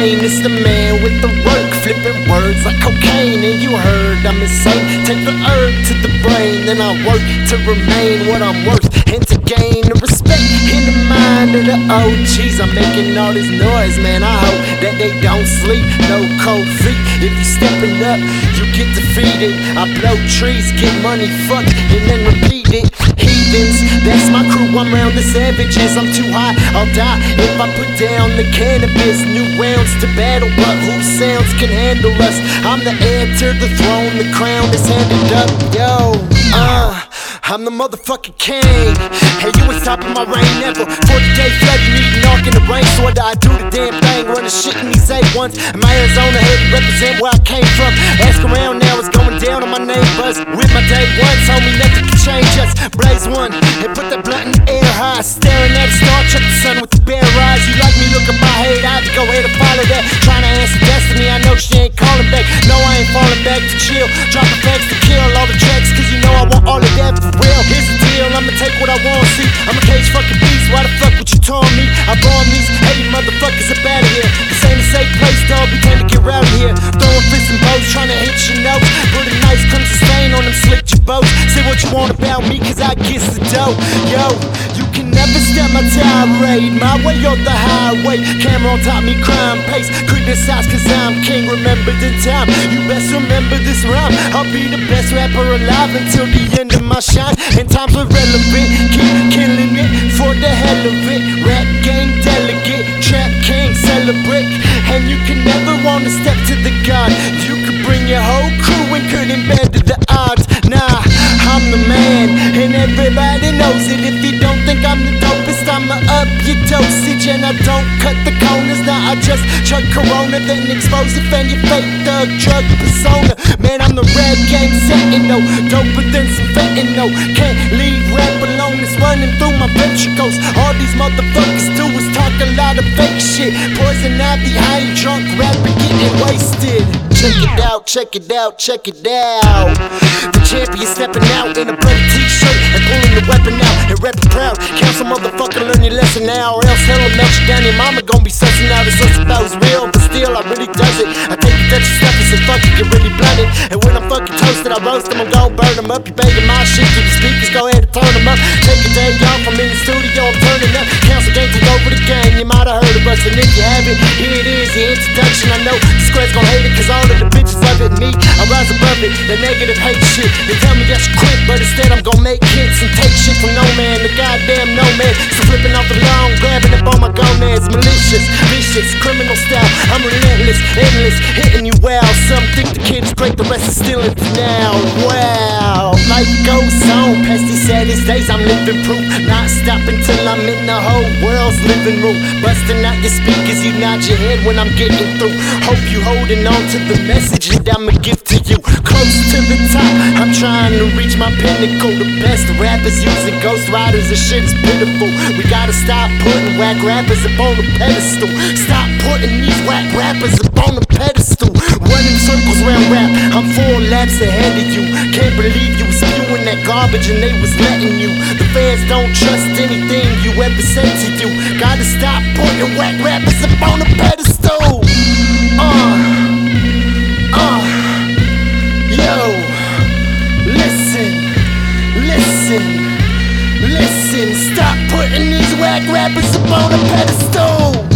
the man with the work, flipping words like cocaine. And you heard I'm insane. Take the herb to the brain, then I work to remain what I'm worth and to gain the respect in the mind of the OGs. I'm making all this noise, man. I hope that they don't sleep. No cold feet. If you stepping up, you get defeated. I blow trees, get money, fuck, and then repeat it. Heathens, that's my crew. I'm round the savages. I'm too hot, I'll die if I put down the cannabis. New rounds to battle, but whose sounds can handle us? I'm the heir to the throne, the crown is handed up. Yo, uh. I'm the motherfucking king. Hey, you ain't stopping my reign ever. 40 day flood, you need an ark in the rain. So I do the damn thing, running shit in these A1s. In my Arizona head, represent where I came from. Ask around now, it's going down on my neighbors. With my day ones, homie, nothing can change us. Blaze one, and put that blunt in the air high. Staring at the star, check the sun with the bare eyes. You like me, look at my head, I had to go ahead and follow that. Trying to answer destiny, I know she ain't calling back. No, I ain't falling back to chill. Dropping facts to all of that for real. Here's the deal, I'ma take what I want to see. I'm a cage fucking beast, why the fuck would you taunt me? I bomb these hating motherfuckers up out of here. This ain't a safe place, dog, we tend to get of here. Throwing fists and bows, trying to hit your notes. Put a nice crimson stain on them slick your boats. Say what you want about me, cause I kiss the dough. Yo, you can never step my tirade. My way or the highway. Camera on top me, crime pace. Criticize cause I'm king. Remember the time. You best remember this rhyme. I'll be the best rapper alive until the end of my shine. And times are relevant. Keep killing it for the hell of it. Rap game delegate. Trap king celebrate. And you can never wanna step to the god. You could bring your whole crew and couldn't bend the odds. Nah, I'm the man. And everybody knows it. If you think I'm the dopest, I'ma up your dosage. And I don't cut the corners. Now I just chug Corona, then expose it. And your fake thug drug persona. Man, I'm the red game setting no doper than some fentanyl. Can't leave rap alone. It's running through my ventricles. All these motherfuckers do is talk a lot of fake shit. Poison ivy, high and drunk, rapping, getting wasted. Check it out, check it out, check it out. The champion stepping out in a bloody t-shirt and pulling the weapon and repping proud. Council motherfucker, learn your lesson now, or else hell will melt you down. Your mama gon' be sussing out. It's us that was real, but still I really does it. I take the Dutch stuff and say fuck it, get really blunted. And when I'm fucking toasted, I roast them. I'm gon' burn them up. You begging my shit to the speakers, go ahead and turn them up. Take a day off, I'm in the studio, I'm turning up. Council gang take over the game. You might have heard of us, and if you haven't, here it is, the introduction. I know the square's gon' hate it, cause all of the bitches it. Me, I rise above it, the negative hate shit. They tell me should quit, but instead I'm gon' make hits and take shit from no man, the goddamn no man. So flipping off the lawn, grabbing up on my gonads, malicious, vicious, criminal style. I'm relentless, endless, hitting you well. Some think the kid is great, the rest is still in now. Wow, life goes on, past saddest days, I'm living proof. Not stopping till I'm in the whole world's living room. Busting out your speakers, you nod your head when I'm getting through. Hope you holding on to the message that I'ma give to you. Close to the top, I'm trying to reach my pinnacle. The best rappers using ghost riders, this shit is pitiful. We gotta stop putting whack rappers up on the pedestal. Stop putting these whack rappers up on the pedestal. Running circles around rap, I'm four laps ahead of you. Can't believe that garbage and they was letting you. The fans don't trust anything you ever said to you. Gotta stop putting whack rappers up on the pedestal. Uh, uh, yo, listen, listen, listen. Stop putting these whack rappers up on a pedestal.